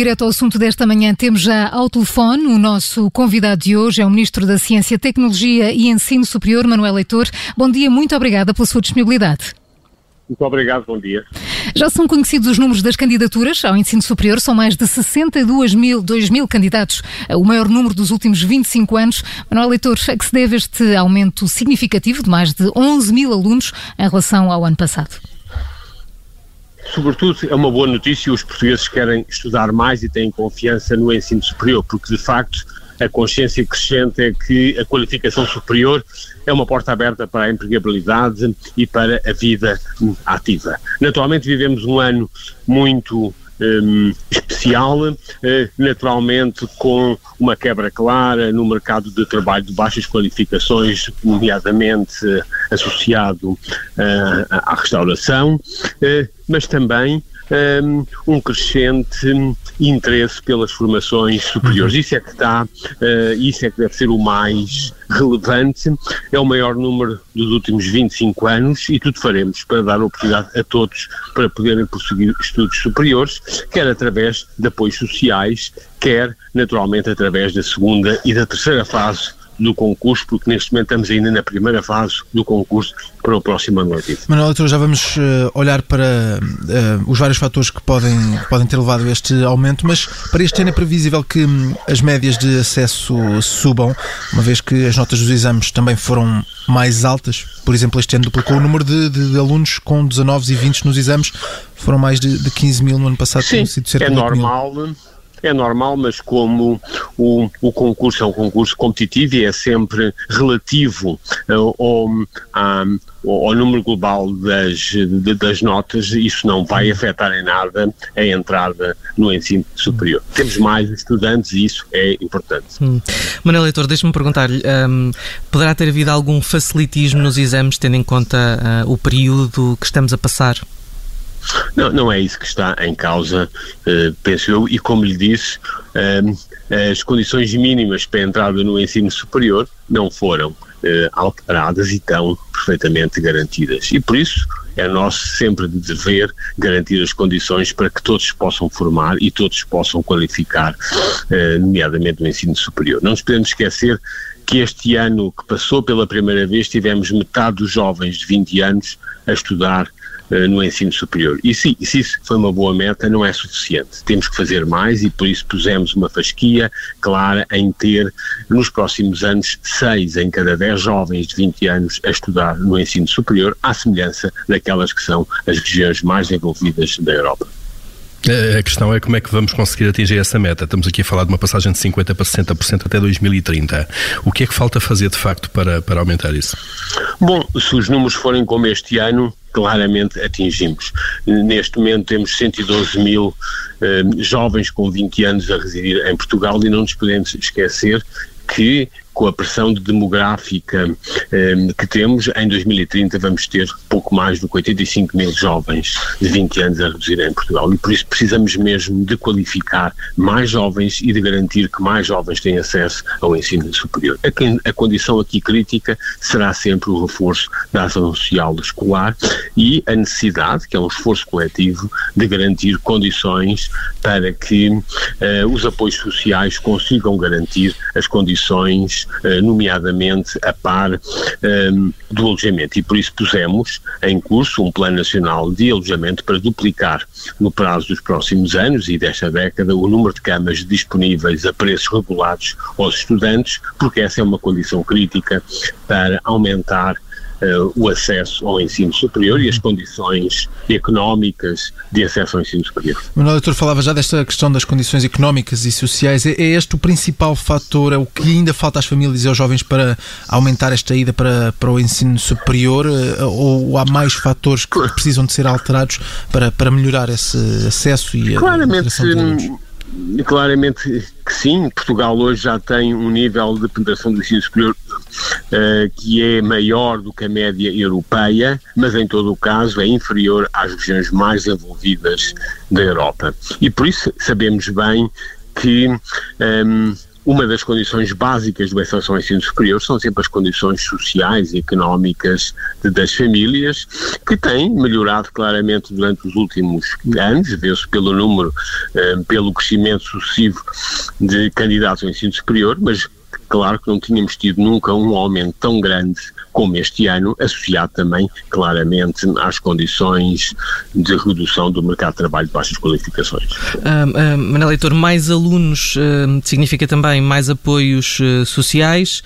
Direto ao assunto desta manhã temos já ao telefone o nosso convidado de hoje, é o Ministro da Ciência, Tecnologia e Ensino Superior, Manuel Leitor. Bom dia, muito obrigada pela sua disponibilidade. Muito obrigado, bom dia. Já são conhecidos os números das candidaturas ao ensino superior, são mais de 62 mil, 2 mil candidatos, o maior número dos últimos 25 anos. Manuel Leitor, a que se deve este aumento significativo de mais de 11 mil alunos em relação ao ano passado? Sobretudo, é uma boa notícia, os portugueses querem estudar mais e têm confiança no ensino superior, porque de facto a consciência crescente é que a qualificação superior é uma porta aberta para a empregabilidade e para a vida ativa. Naturalmente vivemos um ano muito um, especial, uh, naturalmente com uma quebra clara no mercado de trabalho de baixas qualificações, nomeadamente uh, associado uh, à restauração, mas também um, um crescente interesse pelas formações superiores. Uhum. Isso é que está, uh, isso é que deve ser o mais relevante, é o maior número dos últimos 25 anos e tudo faremos para dar oportunidade a todos para poderem prosseguir estudos superiores, quer através de apoios sociais, quer naturalmente através da segunda e da terceira fase do concurso, porque neste momento estamos ainda na primeira fase do concurso para o próximo ano letivo. Manuel, doutor, já vamos uh, olhar para uh, os vários fatores que podem, que podem ter levado a este aumento, mas para este ano é previsível que um, as médias de acesso subam, uma vez que as notas dos exames também foram mais altas. Por exemplo, este ano duplicou o número de, de, de alunos com 19 e 20 nos exames, foram mais de, de 15 mil no ano passado. Sim, é normal. Mil é normal, mas como o, o concurso é um concurso competitivo e é sempre relativo uh, ao, ao, número global das, das notas, isso não vai afetar em nada a entrada no ensino superior. Temos mais estudantes e isso é importante. Hum. Manuel Leitor, deixe-me perguntar-lhe, um, poderá ter havido algum facilitismo nos exames, tendo em conta uh, o período que estamos a passar? Não, não é isso que está em causa, uh, penso eu, e como lhe disse, uh, as condições mínimas para a entrada no ensino superior não foram uh, alteradas e estão perfeitamente garantidas. E por isso é nosso sempre de dever garantir as condições para que todos possam formar e todos possam qualificar, nomeadamente no ensino superior. Não nos podemos esquecer que este ano que passou pela primeira vez tivemos metade dos jovens de 20 anos a estudar no ensino superior. E se, se isso foi uma boa meta, não é suficiente. Temos que fazer mais e por isso pusemos uma fasquia clara em ter, nos próximos anos, seis em cada dez jovens de 20 anos a estudar no ensino superior, à semelhança daquelas que são as regiões mais envolvidas da Europa. A questão é como é que vamos conseguir atingir essa meta. Estamos aqui a falar de uma passagem de 50% para 60% até 2030. O que é que falta fazer de facto para, para aumentar isso? Bom, se os números forem como este ano, claramente atingimos. Neste momento temos 112 mil eh, jovens com 20 anos a residir em Portugal e não nos podemos esquecer que com a pressão demográfica eh, que temos, em 2030 vamos ter pouco mais do que 85 mil jovens de 20 anos a reduzir em Portugal e por isso precisamos mesmo de qualificar mais jovens e de garantir que mais jovens têm acesso ao ensino superior. A, a condição aqui crítica será sempre o reforço da ação social escolar e a necessidade, que é um esforço coletivo, de garantir condições para que eh, os apoios sociais consigam garantir as condições nomeadamente a par um, eh, do alojamento. E por isso pusemos em curso um Plano Nacional de Alojamento para duplicar no prazo dos próximos anos e desta década o número de camas disponíveis a preços regulados aos estudantes, porque essa é uma condição crítica para aumentar uh, o acesso ao ensino superior e as condições económicas de acesso ao ensino superior. Manuel Doutor falava já desta questão das condições económicas e sociais. É, é este o principal fator, é o que ainda falta às famílias e aos jovens para aumentar esta ida para, para o ensino superior eh, ou há mais fatores que precisam de ser alterados para, para melhorar esse acesso e a Claramente, Claramente que sim, Portugal hoje já tem um nível de penetração do ensino superior uh, que é maior do que a média europeia, mas em todo o caso é inferior às regiões mais envolvidas da Europa. E por isso sabemos bem que um, ehm, uma das condições básicas do acesso ao ensino superior são sempre as condições sociais e económicas das famílias, que têm melhorado claramente durante os últimos anos, vê-se pelo número, eh, pelo crescimento sucessivo de candidatos ao ensino superior, mas claro que não tínhamos tido nunca um aumento tão grande como este ano, associado também claramente às condições de redução do mercado de trabalho de baixas qualificações. Uh, uh, Manuel Leitor, mais alunos uh, significa também mais apoios uh, sociais,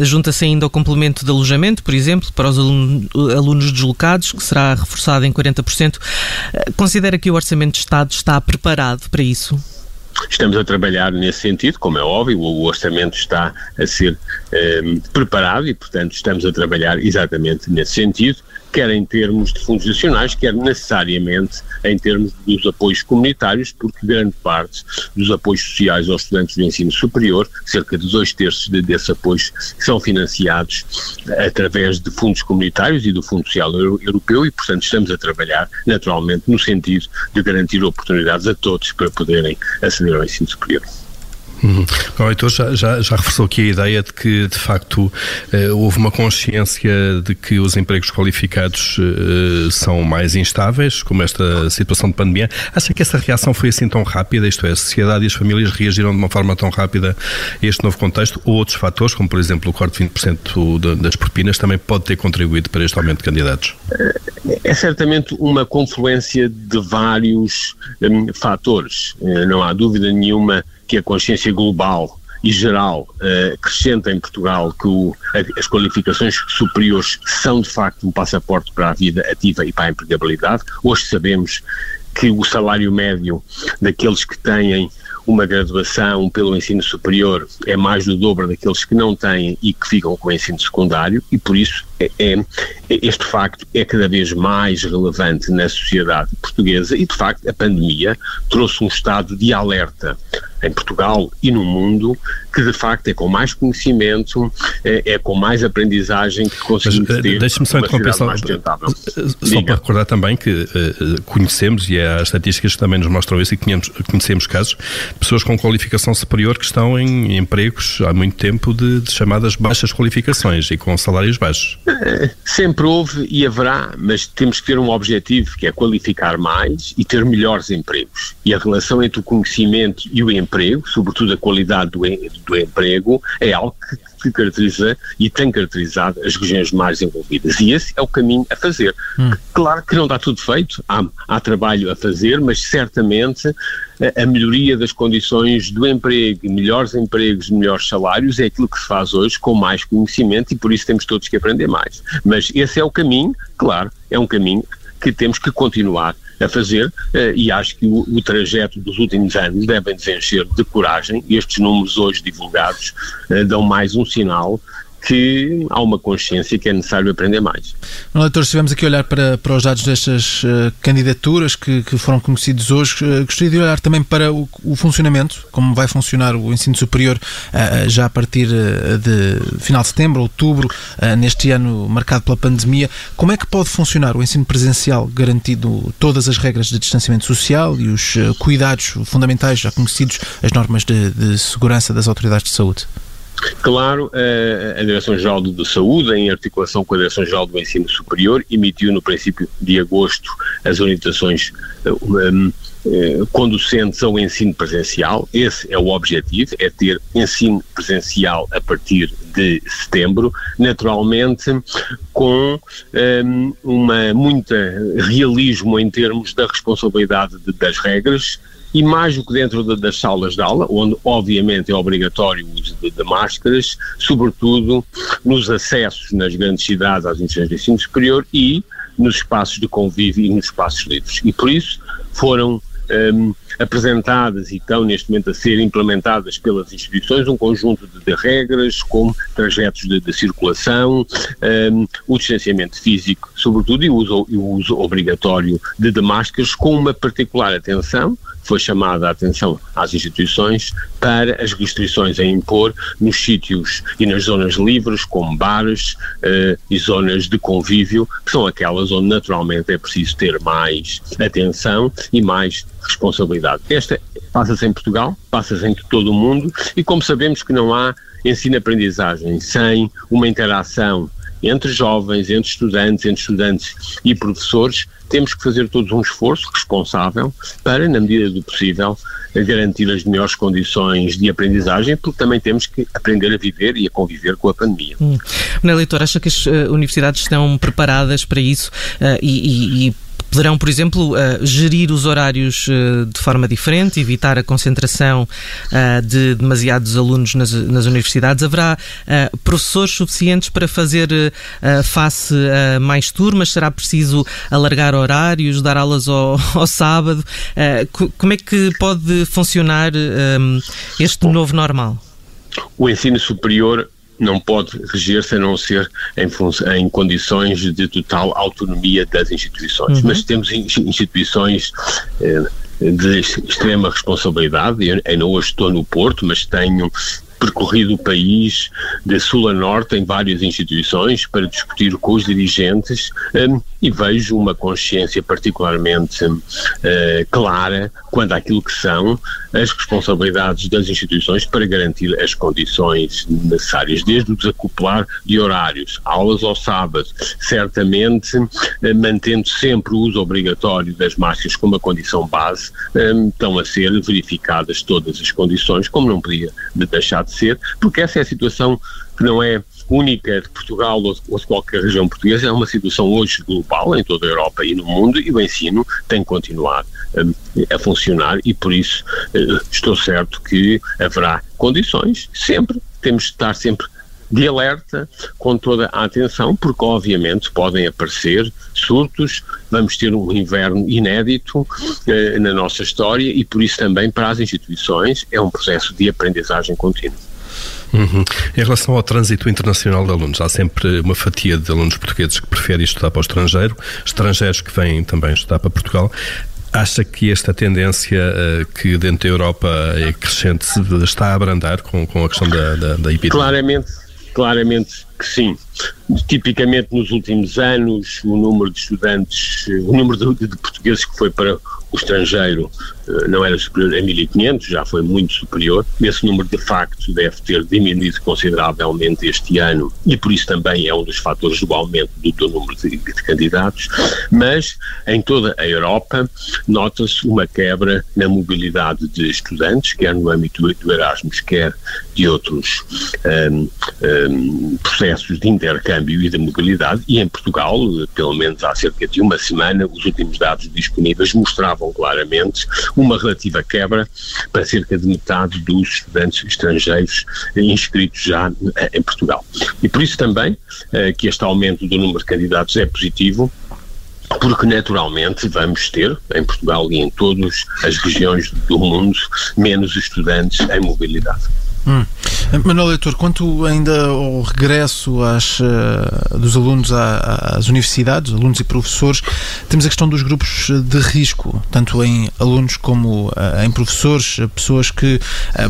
junta-se ainda ao complemento de alojamento, por exemplo, para os alunos deslocados, que será reforçado em 40%. Uh, considera que o Orçamento de Estado está preparado para isso? Estamos a trabalhar nesse sentido, como é óbvio, o orçamento está a ser eh, preparado e, portanto, estamos a trabalhar exatamente nesse sentido quer em termos de fundos nacionais, quer necessariamente em termos dos apoios comunitários, porque grande parte dos apoios sociais aos estudantes do ensino superior, cerca de dois terços de, desses apoios, são financiados através de fundos comunitários e do Fundo Social Europeu e, portanto, estamos a trabalhar naturalmente no sentido de garantir oportunidades a todos para poderem aceder ao ensino superior. Uhum. O Heitor já, já, já, reforçou aqui a ideia de que, de facto, eh, houve uma consciência de que os empregos qualificados eh, são mais instáveis, como esta situação de pandemia. Acha que essa reação foi assim tão rápida? Isto é, a sociedade e as famílias reagiram de uma forma tão rápida a este novo contexto? Ou outros fatores, como por exemplo o corte de 20% das propinas, também pode ter contribuído para este aumento de candidatos? É certamente uma confluência de vários um, fatores. Eh, não há dúvida nenhuma que a consciência global e geral uh, crescente em Portugal que o, as qualificações superiores são de facto um passaporte para a vida ativa e para a empregabilidade. Hoje sabemos que o salário médio daqueles que têm uma graduação pelo ensino superior é mais do dobro daqueles que não têm e que ficam com o ensino secundário e por isso é, é, este facto é cada vez mais relevante na sociedade portuguesa e de facto a pandemia trouxe um estado de alerta em Portugal e no mundo, que de facto é com mais conhecimento, é, é com mais aprendizagem que conseguimos Mas, ter deixe-me só interromper só, só para recordar também que uh, conhecemos, e há estatísticas que também nos mostram isso, e conhecemos, casos pessoas com qualificação superior que estão em empregos há muito tempo de, de chamadas baixas qualificações e com salários baixos. Sempre houve e haverá, mas temos que ter um objetivo que é qualificar mais e ter melhores empregos. E a relação entre o conhecimento e o emprego emprego, sobretudo a qualidade do, do emprego, é algo que, que, caracteriza e tem caracterizado as regiões mais envolvidas. E esse é o caminho a fazer. Hum. Claro que não está tudo feito, há, há trabalho a fazer, mas certamente a, a melhoria das condições do emprego, melhores empregos, melhores salários, é aquilo que se faz hoje com mais conhecimento e por isso temos todos que aprender mais. Mas esse é o caminho, claro, é um caminho que temos que continuar a fazer eh, e acho que o, o, trajeto dos últimos anos devem nos encher de coragem. Estes números hoje divulgados eh, dão mais um sinal que há uma consciência que é necessário aprender mais. Leitor, estivemos aqui a olhar para, para os dados destas uh, candidaturas que, que, foram conhecidos hoje. Uh, gostaria de olhar também para o, o, funcionamento, como vai funcionar o ensino superior uh, já a partir de final de setembro, outubro, neste ano marcado pela pandemia. Como é que pode funcionar o ensino presencial garantido todas as regras de distanciamento social e os cuidados fundamentais já conhecidos, as normas de, de segurança das autoridades de saúde? Claro, a Direção-Geral de Saúde, em articulação com a Direção-Geral do Ensino Superior, emitiu no princípio de agosto as orientações um, um, conducentes ao ensino presencial. Esse é o objetivo, é ter ensino presencial a partir de setembro, naturalmente com um, uma muita realismo em termos da responsabilidade de, das regras, e mais que dentro de, das salas de aula, onde obviamente é obrigatório o uso de, de, máscaras, sobretudo nos acessos nas grandes cidades às instituições de ensino superior e nos espaços de convívio e nos espaços livres. E por isso foram um, apresentadas e estão neste momento a ser implementadas pelas instituições um conjunto de, de regras, como trajetos de, de circulação, um, o distanciamento físico, sobretudo, e o uso, o uso obrigatório de, de máscaras, com uma particular atenção foi chamada a atenção às instituições para as restrições a impor nos sítios e nas zonas livres, como bares uh, e zonas de convívio, que são aquelas onde naturalmente é preciso ter mais atenção e mais responsabilidade. Esta passa-se em Portugal, passa-se em todo o mundo e como sabemos que não há ensino-aprendizagem sem uma interação entre jovens, entre estudantes, entre estudantes e professores, temos que fazer todos um esforço responsável para, na medida do possível, garantir as melhores condições de aprendizagem, porque também temos que aprender a viver e a conviver com a pandemia. Hum. Leitor, acha que as uh, universidades estão preparadas para isso uh, e, e, e Poderão, por exemplo, uh, gerir os horários uh, de forma diferente, evitar a concentração uh, de demasiados alunos nas, nas universidades. Haverá professores suficientes para fazer face a mais turmas? Será preciso alargar horários, dar aulas ao, ao sábado? como é que pode funcionar este novo normal? O ensino superior não pode reger-se a não ser em, em, condições de total autonomia das instituições. Uhum. Mas temos instituições eh, de extrema responsabilidade. Eu, eu hoje estou no Porto, mas tenho percorrido o país de sul a norte em várias instituições para discutir com os dirigentes um, e vejo uma consciência particularmente uh, clara quanto àquilo que são as responsabilidades das instituições para garantir as condições necessárias, desde o desacoplar de horários, aulas ao sábado, certamente uh, mantendo sempre o uso obrigatório das máscaras como uma condição base, um, estão a ser verificadas todas as condições, como não podia deixar de ser, porque essa é a situação que não é única de Portugal ou de, ou de, qualquer região portuguesa, é uma situação hoje global em toda a Europa e no mundo e o ensino tem que continuar um, a funcionar e por isso uh, estou certo que haverá condições, sempre, temos de estar sempre de alerta com toda a atenção, porque obviamente podem aparecer surtos, vamos ter um inverno inédito eh, na nossa história e por isso também para as instituições é um processo de aprendizagem contínua. Uhum. Em relação ao trânsito internacional de alunos, há sempre uma fatia de alunos portugueses que preferem estudar para o estrangeiro, estrangeiros que vêm também estudar para Portugal. Acha que esta tendência uh, que dentro da Europa é crescente está a abrandar com, com a questão da, da, da epidemia? Claramente, claramente que sim. Tipicamente nos últimos anos o número de estudantes, o número de, de portugueses que foi para o estrangeiro eh, não era superior a 1.500, já foi muito superior. Esse número, de facto, deve ter diminuído consideravelmente este ano e por isso também é um dos fatores do aumento do, do número de, de, candidatos. Mas em toda a Europa nota-se uma quebra na mobilidade de estudantes, quer no âmbito do Erasmus, quer de outros um, um, processos de intercâmbio e de mobilidade. E em Portugal, pelo menos há cerca de uma semana, os últimos dados disponíveis mostravam claramente uma relativa quebra para cerca de metade dos estudantes estrangeiros inscritos já eh, em Portugal. E por isso também eh, que este aumento do número de candidatos é positivo, porque naturalmente vamos ter, em Portugal e em todas as regiões do mundo, menos estudantes em mobilidade. Hum. Manuel Leitor, quanto ainda ao regresso às, uh, dos alunos às universidades, alunos e professores, temos a questão dos grupos de risco, tanto em alunos como uh, em professores, pessoas que,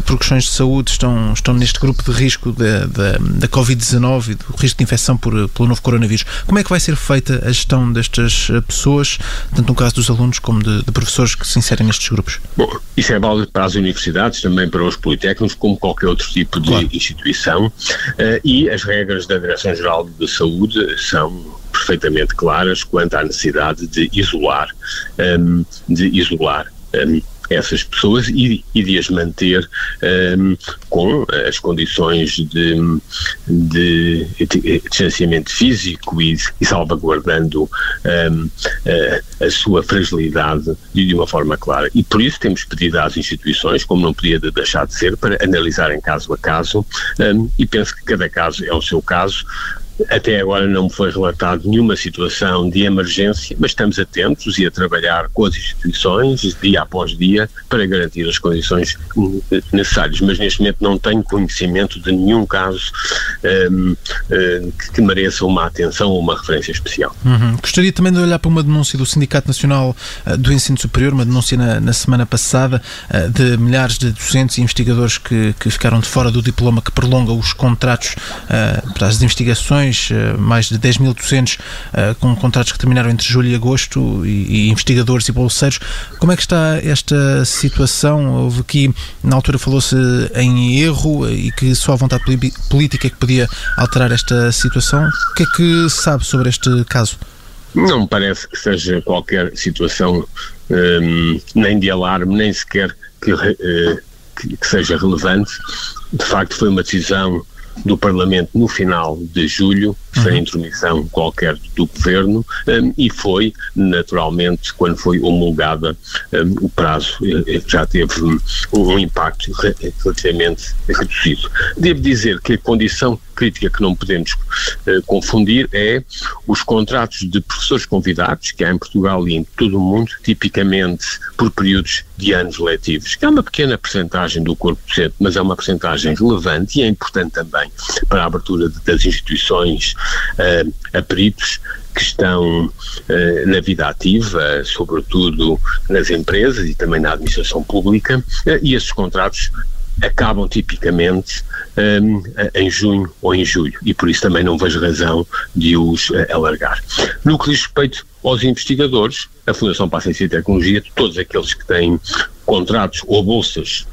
por questões de saúde, estão, estão neste grupo de risco da, da, da Covid-19 e do risco de infecção por, pelo novo coronavírus. Como é que vai ser feita a gestão destas pessoas, tanto no caso dos alunos como de, de professores que se inserem nestes grupos? Bom, isso é válido para as universidades, também para os politécnicos, como qualquer outro tipo de claro. instituição, uh, e as regras da Direção-Geral de Saúde são perfeitamente claras quanto à necessidade de isolar, ehm, de isolar um, essas pessoas e, e de as manter um, com as condições de, de, de distanciamento físico e, e salvaguardando um, a, a, sua fragilidade de, uma forma clara. E por isso temos pedido às instituições, como não podia deixar de ser, para analisarem caso a caso um, e penso que cada caso é o seu caso, Até agora não me foi relatado nenhuma situação de emergência, mas estamos atentos e a trabalhar com as instituições, dia após dia, para garantir as condições necessárias. Mas neste momento não tenho conhecimento de nenhum caso um, um, que, mereça uma atenção ou uma referência especial. Uhum. Gostaria também de olhar para uma denúncia do Sindicato Nacional uh, do Ensino Superior, uma denúncia na, na semana passada uh, de milhares de docentes e investigadores que, que ficaram de fora do diploma que prolonga os contratos uh, para as investigações, mais de 10 mil docentes com contratos que terminaram entre julho e agosto e, e investigadores e bolseiros. Como é que está esta situação? Houve aqui, na altura falou-se em erro e que só a vontade política é que podia alterar esta situação. O que é que sabe sobre este caso? Não me parece que seja qualquer situação um, nem de alarme, nem sequer que, uh, que, que seja relevante. De facto, foi uma decisão do Parlamento no final de julho. Sem intromissão qualquer do Governo, e foi, naturalmente, quando foi homologada, o prazo eh, eh, já teve um, impacto relativamente reduzido. Devo dizer que a condição crítica que não podemos uh, confundir é os contratos de professores convidados, que há em Portugal e em todo o mundo, tipicamente por períodos de anos letivos, que é uma pequena percentagem do corpo docente, mas é uma percentagem relevante e é importante também para a abertura de, das instituições a peritos que estão uh, na vida ativa, sobretudo nas empresas e também na administração pública, uh, e esses contratos acabam tipicamente um, em junho ou em julho e por isso também não vejo razão de os uh, alargar. No que diz respeito aos investigadores, a Fundação para a Ciência e Tecnologia, todos aqueles que têm contratos ou bolsas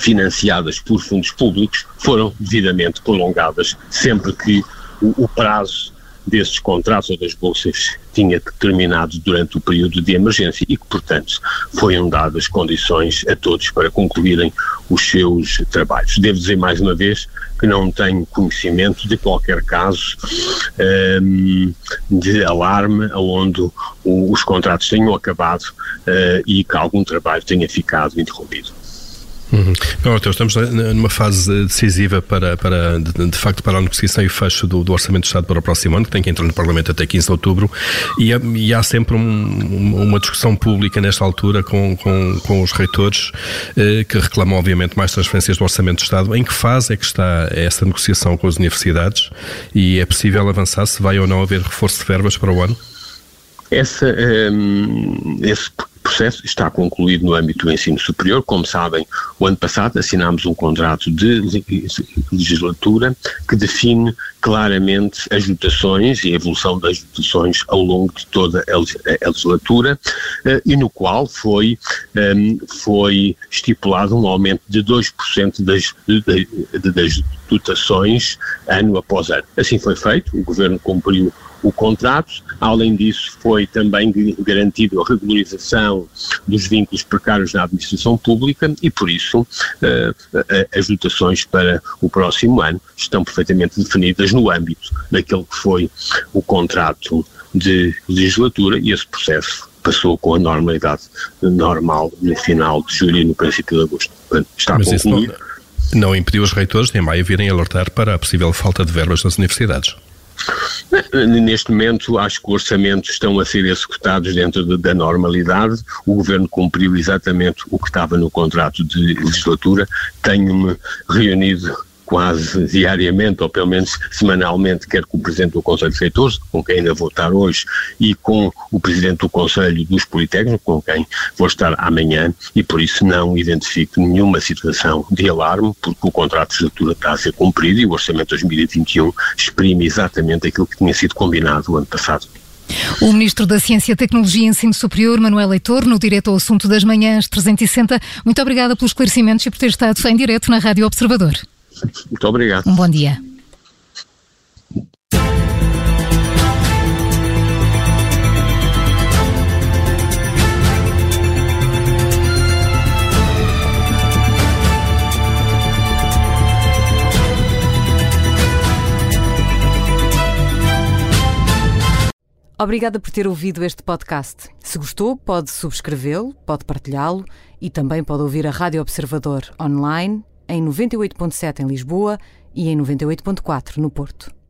financiadas por fundos públicos foram devidamente prolongadas sempre que o, o prazo desses contratos ou das bolsas tinha terminado durante o período de emergência e que, portanto, foram dadas condições a todos para concluírem os seus trabalhos. Devo dizer mais uma vez que não tenho conhecimento de qualquer caso um, de alarme onde os contratos tenham acabado uh, e que algum trabalho tenha ficado interrompido. Uhum. Então estamos numa fase decisiva para, para de, de facto, para a negociação e fecho do, do, Orçamento de Estado para o próximo ano, que tem que entrar no Parlamento até 15 de outubro, e, e há sempre um, uma discussão pública nesta altura com, com, com os reitores eh, que reclamam, obviamente, mais transferências do Orçamento de Estado. Em que fase é que está essa negociação com as universidades e é possível avançar se vai ou não haver reforço de verbas para o ano? Essa, um, esse processo está concluído no âmbito do ensino superior. Como sabem, o ano passado assinámos um contrato de legislatura que define claramente as dotações e a evolução das dotações ao longo de toda a legislatura eh, e no qual foi, ehm, foi estipulado um aumento de 2% das, das dotações ano após ano. Assim foi feito, o Governo cumpriu o contrato. Além disso, foi também garantido a regularização dos vínculos precários na administração pública e, por isso, eh, as dotações para o próximo ano estão perfeitamente definidas no âmbito daquele que foi o contrato de legislatura e esse processo passou com a normalidade normal no final de julho e no princípio de agosto. Está Mas concluído. Não, não impediu os reitores de em maio virem alertar para a possível falta de verbas nas universidades. Neste momento, acho que os orçamentos estão a ser executados dentro de, da normalidade. O Governo cumpriu exatamente o que estava no contrato de legislatura. Tenho-me reunido quase diariamente, ou pelo menos semanalmente, quer com o Presidente do Conselho de Reitores, com quem ainda vou estar hoje, e com o Presidente do Conselho dos Politécnicos, com quem vou estar amanhã, e por isso não identifico nenhuma situação de alarme, porque o contrato de estrutura está a ser cumprido e o Orçamento de 2021 exprime exatamente aquilo que tinha sido combinado o ano passado. O Ministro da Ciência, Tecnologia e Ensino Superior, Manuel Leitor, no direto ao assunto das manhãs 360. Muito obrigada pelos esclarecimentos e por ter estado em direto na Rádio Observador. Muito obrigado. Um bom dia. Obrigada por ter ouvido este podcast. Se gostou, pode subscrevê-lo, pode partilhá-lo e também pode ouvir a Rádio Observador online em 98.7 em Lisboa e em 98.4 no Porto.